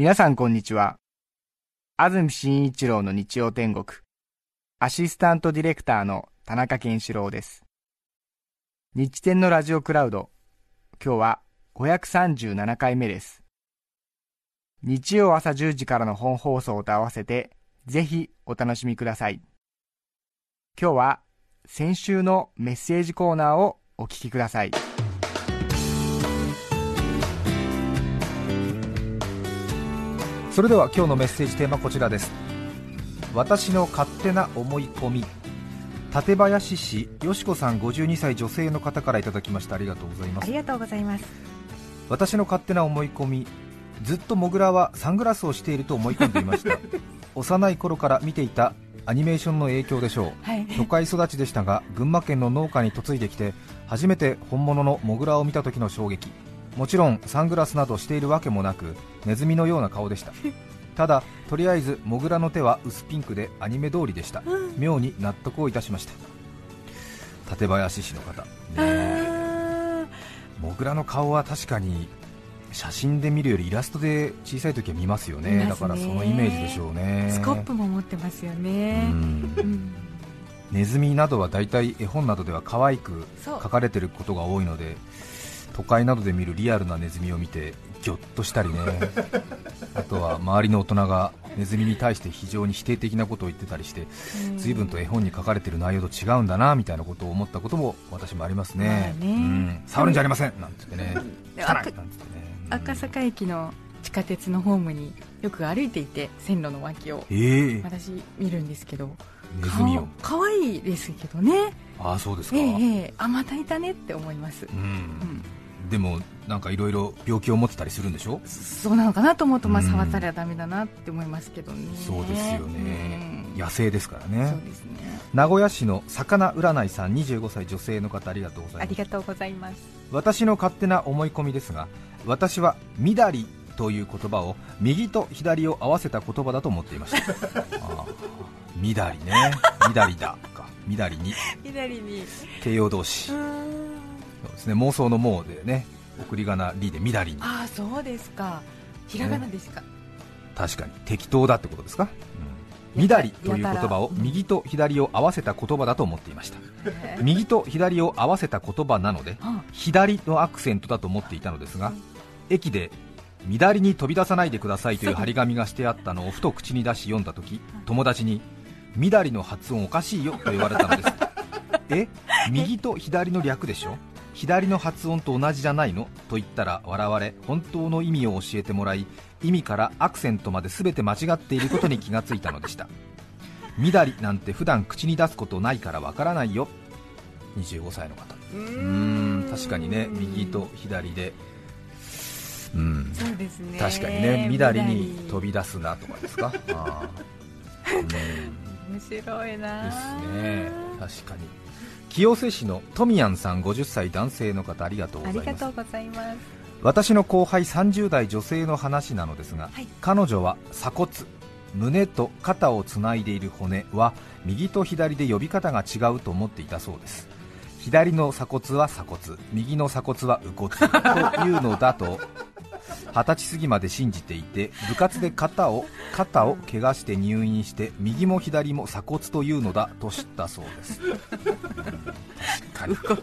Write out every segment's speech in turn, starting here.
皆さんこんにちは。安住紳一郎の日曜天国、アシスタントディレクターの田中健志郎です。日天のラジオクラウド、今日は537回目です。日曜朝10時からの本放送と合わせて、ぜひお楽しみください。今日は先週のメッセージコーナーをお聞きください。それでは今日のメッセージテーマこちらです。私の勝手な思い込み。館林市よしこさん52歳女性の方からいただきました。ありがとうございます。ありがとうございます。私の勝手な思い込み。ずっとモグラはサングラスをしていると思い込んでいました。幼い頃から見ていたアニメーションの影響でしょう、はい、都会育ちでしたが群馬県の農家に嫁いできて初めて本物のモグラを見た時の衝撃もちろんサングラスなどしているわけもなくネズミのような顔でした。ただとりあえずモグラの手は薄ピンクでアニメ通りでした、うん、妙に納得をいたしました。館林市の方。ねモグラの顔は確かに写真で見るよりイラストで小さい時は見ますよね、ね、だからそのイメージでしょうね。スコップも持ってますよね、うん、ネズミなどはだいたい絵本などでは可愛く描かれてることが多いので都会などで見るリアルなネズミを見てぎょっとしたりね。あとは周りの大人がネズミに対して非常に否定的なことを言ってたりして随分と絵本に書かれている内容と違うんだなみたいなことを思ったことも私もありますね,、ね。うん、触るんじゃありません。なんて言ってね。汚いなんて言ってね、赤坂駅の地下鉄のホームによく歩いていて線路の脇を、えー、私見るんですけど。ネズミを。かわいいですけどね。ああそうですか、えー、あまたいたねって思います、うん、うんでもなんかいろいろ病気を持ってたりするんでしょ？そうなのかなと思うと、まあ、触ったらだめだなって思いますけどね、そうですよね、野生ですからね。そうですね。名古屋市の魚占いさん25歳女性の方ありがとうございます。ありがとうございます。私の勝手な思い込みですが私は「みだり」という言葉を右と左を合わせた言葉だと思っていました。あみだりね。みだりだか。みだりに。みだりに。形容動詞そうですね。妄想の「妄」でね送り仮名「り」で「みだりに」ああそうですか。ひらがなですか、ね、確かに。適当だってことですか、うん、みだりという言葉を右と左を合わせた言葉だと思っていました。右と左を合わせた言葉なので左のアクセントだと思っていたのですが駅で左に飛び出さないでくださいという張り紙がしてあったのをふと口に出し読んだ時友達に「みだりの発音おかしいよ」と言われたのです。え？右と左の略でしょ？左の発音と同じじゃないの？と言ったら笑われ本当の意味を教えてもらい意味からアクセントまで全て間違っていることに気がついたのでした。みだりなんて普段口に出すことないからわからないよ。25歳の方。うーん。確かにね右と左で。うん。そうですね。確かにねみだりに飛び出すなとかですか？あ 面白いなですね。確かに清瀬市のトミヤンさん50歳男性の方ありがとうございます。私の後輩30代女性の話なのですが、はい、彼女は鎖骨胸と肩をつないでいる骨は右と左で呼び方が違うと思っていたそうです。左の鎖骨は鎖骨右の鎖骨は右骨というのだと二十歳過ぎまで信じていて部活で肩を肩を怪我して入院して右も左も鎖骨というのだと知ったそうです。右骨。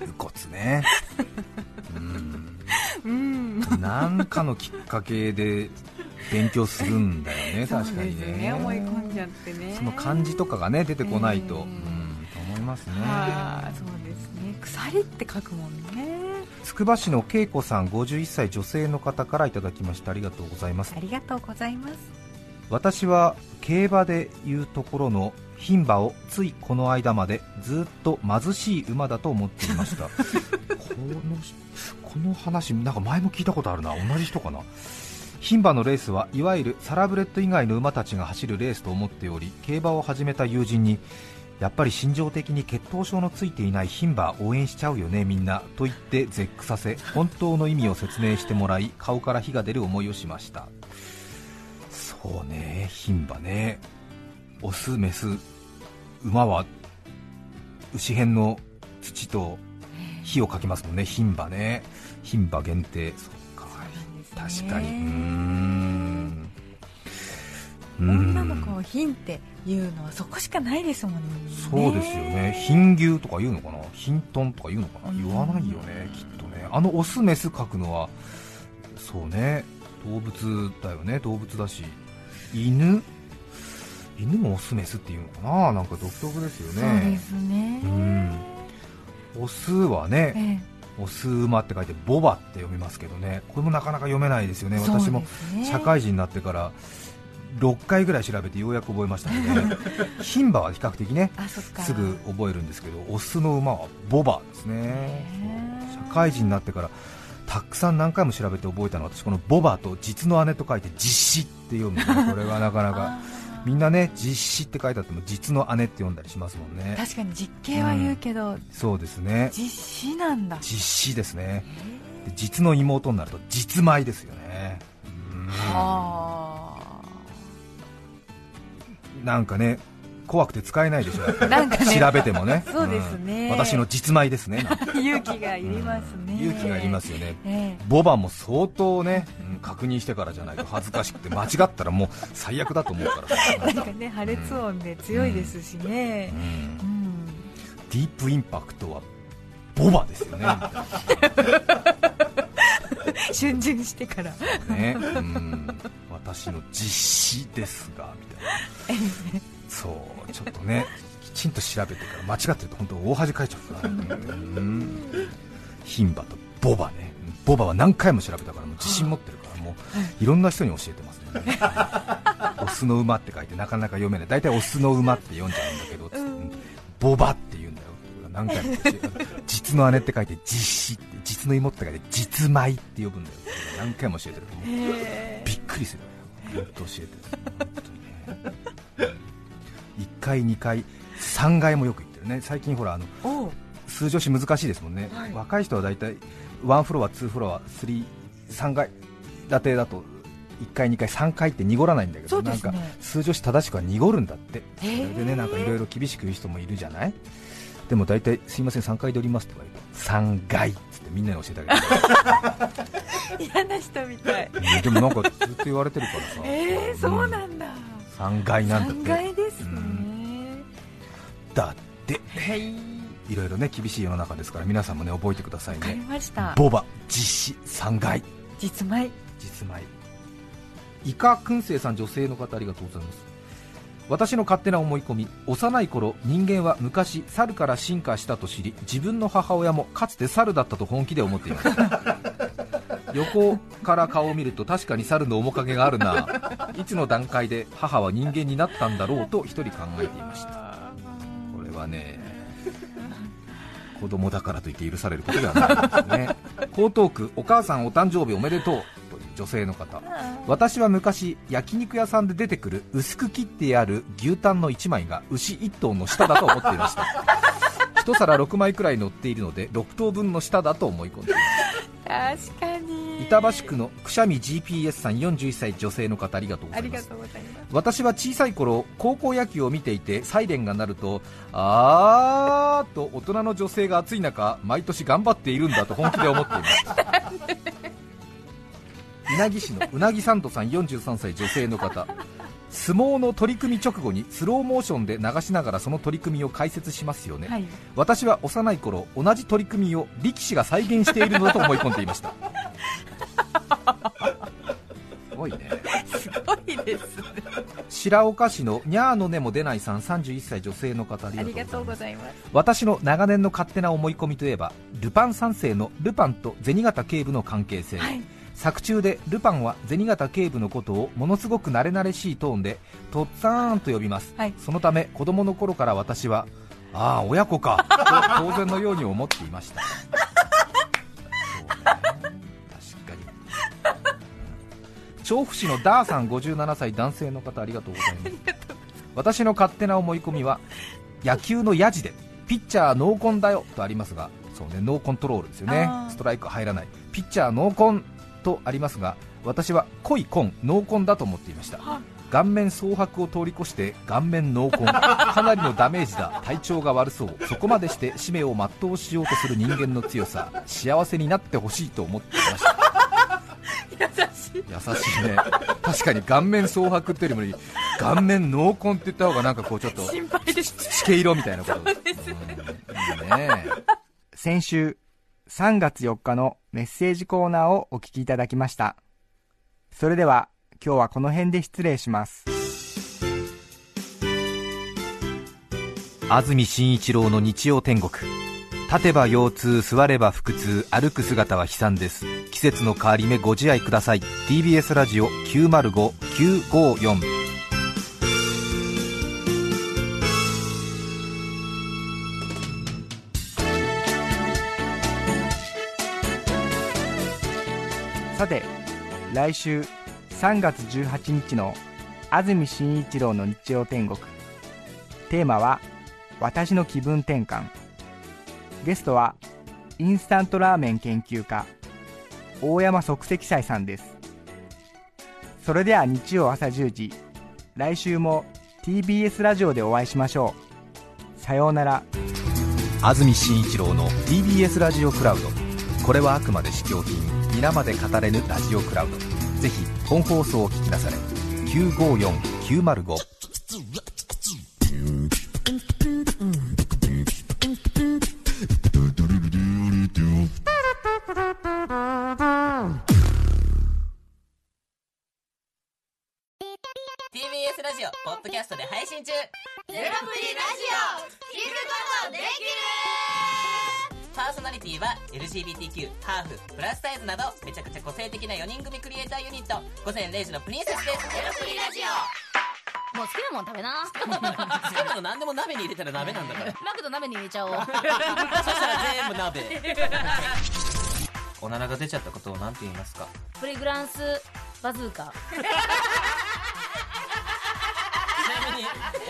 右骨ね。うん。何かのきっかけで勉強するんだよね確かにね。ね思い込んじゃってね。その漢字とかがね出てこないと、うん、と思いますね。そうですね。鎖って書くもんねつくば市の恵子さん51歳女性の方からいただきました。ありがとうございます。ありがとうございます。私は競馬でいうところの牝馬をついこの間までずっと貧しい馬だと思っていました。このこの話なんか前も聞いたことあるな。同じ人かな。牝馬のレースはいわゆるサラブレッド以外の馬たちが走るレースと思っており競馬を始めた友人にやっぱり心情的に血統症のついていない牝馬応援しちゃうよねみんなと言って絶句させ 本当の意味を説明してもらい顔から火が出る思いをしました。そうね牝馬ね。オスメス馬は牛辺の土と火をかけますもんね牝馬ね。牝馬限定。そっか。確かに。うん女の子を品っていうのはそこしかないですもんね。そうですよね。貧牛とか言うのかな？貧豚とか言うのかな？言わないよねきっとね。あのオスメス書くのはそうね。動物だよね。動物だし。犬？犬もオスメスっていうのかな？なんか独特ですよね。そうですね。うん。オスはね、ええ、オス馬って書いてボバって読みますけどね。これもなかなか読めないですよね。私も社会人になってから6回ぐらい調べてようやく覚えましたので、牝馬は比較的ねすぐ覚えるんですけどオスの馬はボバですね。社会人になってからたくさん何回も調べて覚えたのは私このボバと実の姉と書いて実子って読む、ね、これはなかなか。みんなね実子って書いてあっても実の姉って読んだりしますもんね。確かに実形は言うけど、うん、そうですね。実子なんだ。実子ですね。実の妹になると実米ですよね。はあなんかね怖くて使えないでしょ、なんかね、調べてもね、そうですね、うん、私の実米ですね。勇気がいりますね、うん、勇気がいりますよね、えー、ボバも相当ね、うん、確認してからじゃないと恥ずかしくて、間違ったらもう最悪だと思うからなんかね、破裂音で強いですしね、ディープインパクトはボバですよね。春巡してから。ね、うん、私の実子ですがみたいな。そうちょっとねきちんと調べてから間違ってると本当大恥かい。ちゃうからね牝馬とボバね。ボバは何回も調べたからもう自信持ってるからもうい。ろんな人に教えてますね。オスの馬って書いてなかなか読めない。大体オスの馬って読んじゃうんだけど、うん、ボバって言うんだよ。何回も実の姉って書いて実子実の妹って書いて実米って呼ぶんだよ。何回も教えてるびっくりするよ本当教えてる1回2回3階もよく行ってるね。最近ほらあの数女子難しいですもんね、はい、若い人は大体1フロア2フロア33階建てだと1階、2階、3階って濁らないんだけど、ね、なんか数女子正しくは濁るんだって、それでねなんかいろいろ厳しく言う人もいるじゃない、でも大体すいません3階でおりますとか言うと3階っつってみんなに教えてあげる 嫌な人みたい。でもなんかずっと言われてるからさえー、そうなんだ、3階なんだって。3階ですね、うん、だって。はい。いろいろね厳しい世の中ですから皆さんもね覚えてくださいね。ボバ実施3階。実米。実米。イカ燻製さん女性の方ありがとうございます。私の勝手な思い込み幼い頃人間は昔猿から進化したと知り自分の母親もかつて猿だったと本気で思っていました横から顔を見ると確かに猿の面影があるな。いつの段階で母は人間になったんだろうと一人考えていました。これはね子供だからといって許されることではないですね。江東区お母さんお誕生日おめでとうという女性の方。私は昔焼肉屋さんで出てくる薄く切ってある牛タンの1枚が牛1頭の下だと思っていました。1皿6枚くらい乗っているので6頭分の下だと思い込んでいます。確か板橋区のくしゃみ GPS さん41歳女性の方ありがとうございます。私は小さい頃高校野球を見ていてサイレンが鳴るとあーと大人の女性が暑い中毎年頑張っているんだと本気で思っています。稲城市のうなぎサンドさん43歳女性の方。相撲の取り組み直後にスローモーションで流しながらその取り組みを解説しますよね、はい、私は幼い頃同じ取り組みを力士が再現しているのだと思い込んでいましたすごいね。すごいです白岡市のにゃーの根も出ないさん31歳女性の方ありがとうございます。私の長年の勝手な思い込みといえばルパン三世のルパンと銭形警部の関係性、はい。作中でルパンは銭形警部のことをものすごく慣れ慣れしいトーンでとっつぁんと呼びます、はい、そのため子供の頃から私はああ親子かと当然のように思っていました調布市のダーさん57歳男性の方ありがとうございます。私の勝手な思い込みは野球のヤジでピッチャーノーコンだよとありますがそうねノーコントロールですよね。ストライク入らない。ピッチャーノーコンとありますが私は濃い紺濃紺だと思っていました。顔面蒼白を通り越して顔面濃紺かなりのダメージだ。体調が悪そう。そこまでして使命を全うしようとする人間の強さ。幸せになってほしいと思っていました優しい。ね。確かに顔面蒼白っていうよりも顔面濃紺って言った方がなんかこうちょっと心配です。地形色みたいなこと。そうです、うん、いいね。先週3月4日のメッセージコーナーをお聞きいただきました。それでは今日はこの辺で失礼します。安住紳一郎の日曜天国立てば腰痛座れば腹痛歩く姿は悲惨です。季節の変わり目ご自愛ください。TBS ラジオ905954さて来週3月18日の安住紳一郎の日曜天国。テーマは「私の気分転換」ゲストはインスタントラーメン研究家大山即席斎さんです。それでは日曜朝10時来週も TBS ラジオでお会いしましょう。さようなら。安住紳一郎の TBS ラジオクラウド。これはあくまで試供品皆まで語れぬラジオクラウド。ぜひ本放送を聞きなされ954905ズなどめちゃくちゃ個性的な4人組クリエイターユニット午前0時のプリンセスです。ゼロプリラジオ。もう好きなもん食べな。好きなの何でも鍋に入れたら鍋なんだから。マクド鍋に入れちゃおう。そしたら全部鍋。おならが出ちゃったことを何て言いますか？プリグランスバズーカ。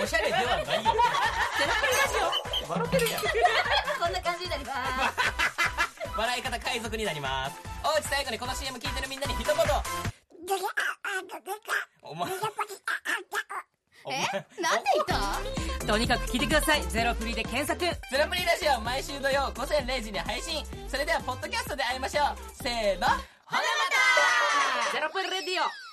おしゃれではないよ。テラプリラジオ。笑ってる。やんこんな感じになります。笑い方海賊になりますおうち最後にこの CM 聞いてるみんなに一言。お前えなんで言ったとにかく聞いてくださいゼロフリで検索ゼロフリラジオ毎週土曜午前0時に配信それではポッドキャストで会いましょうせーのほなまたゼロプリレディオ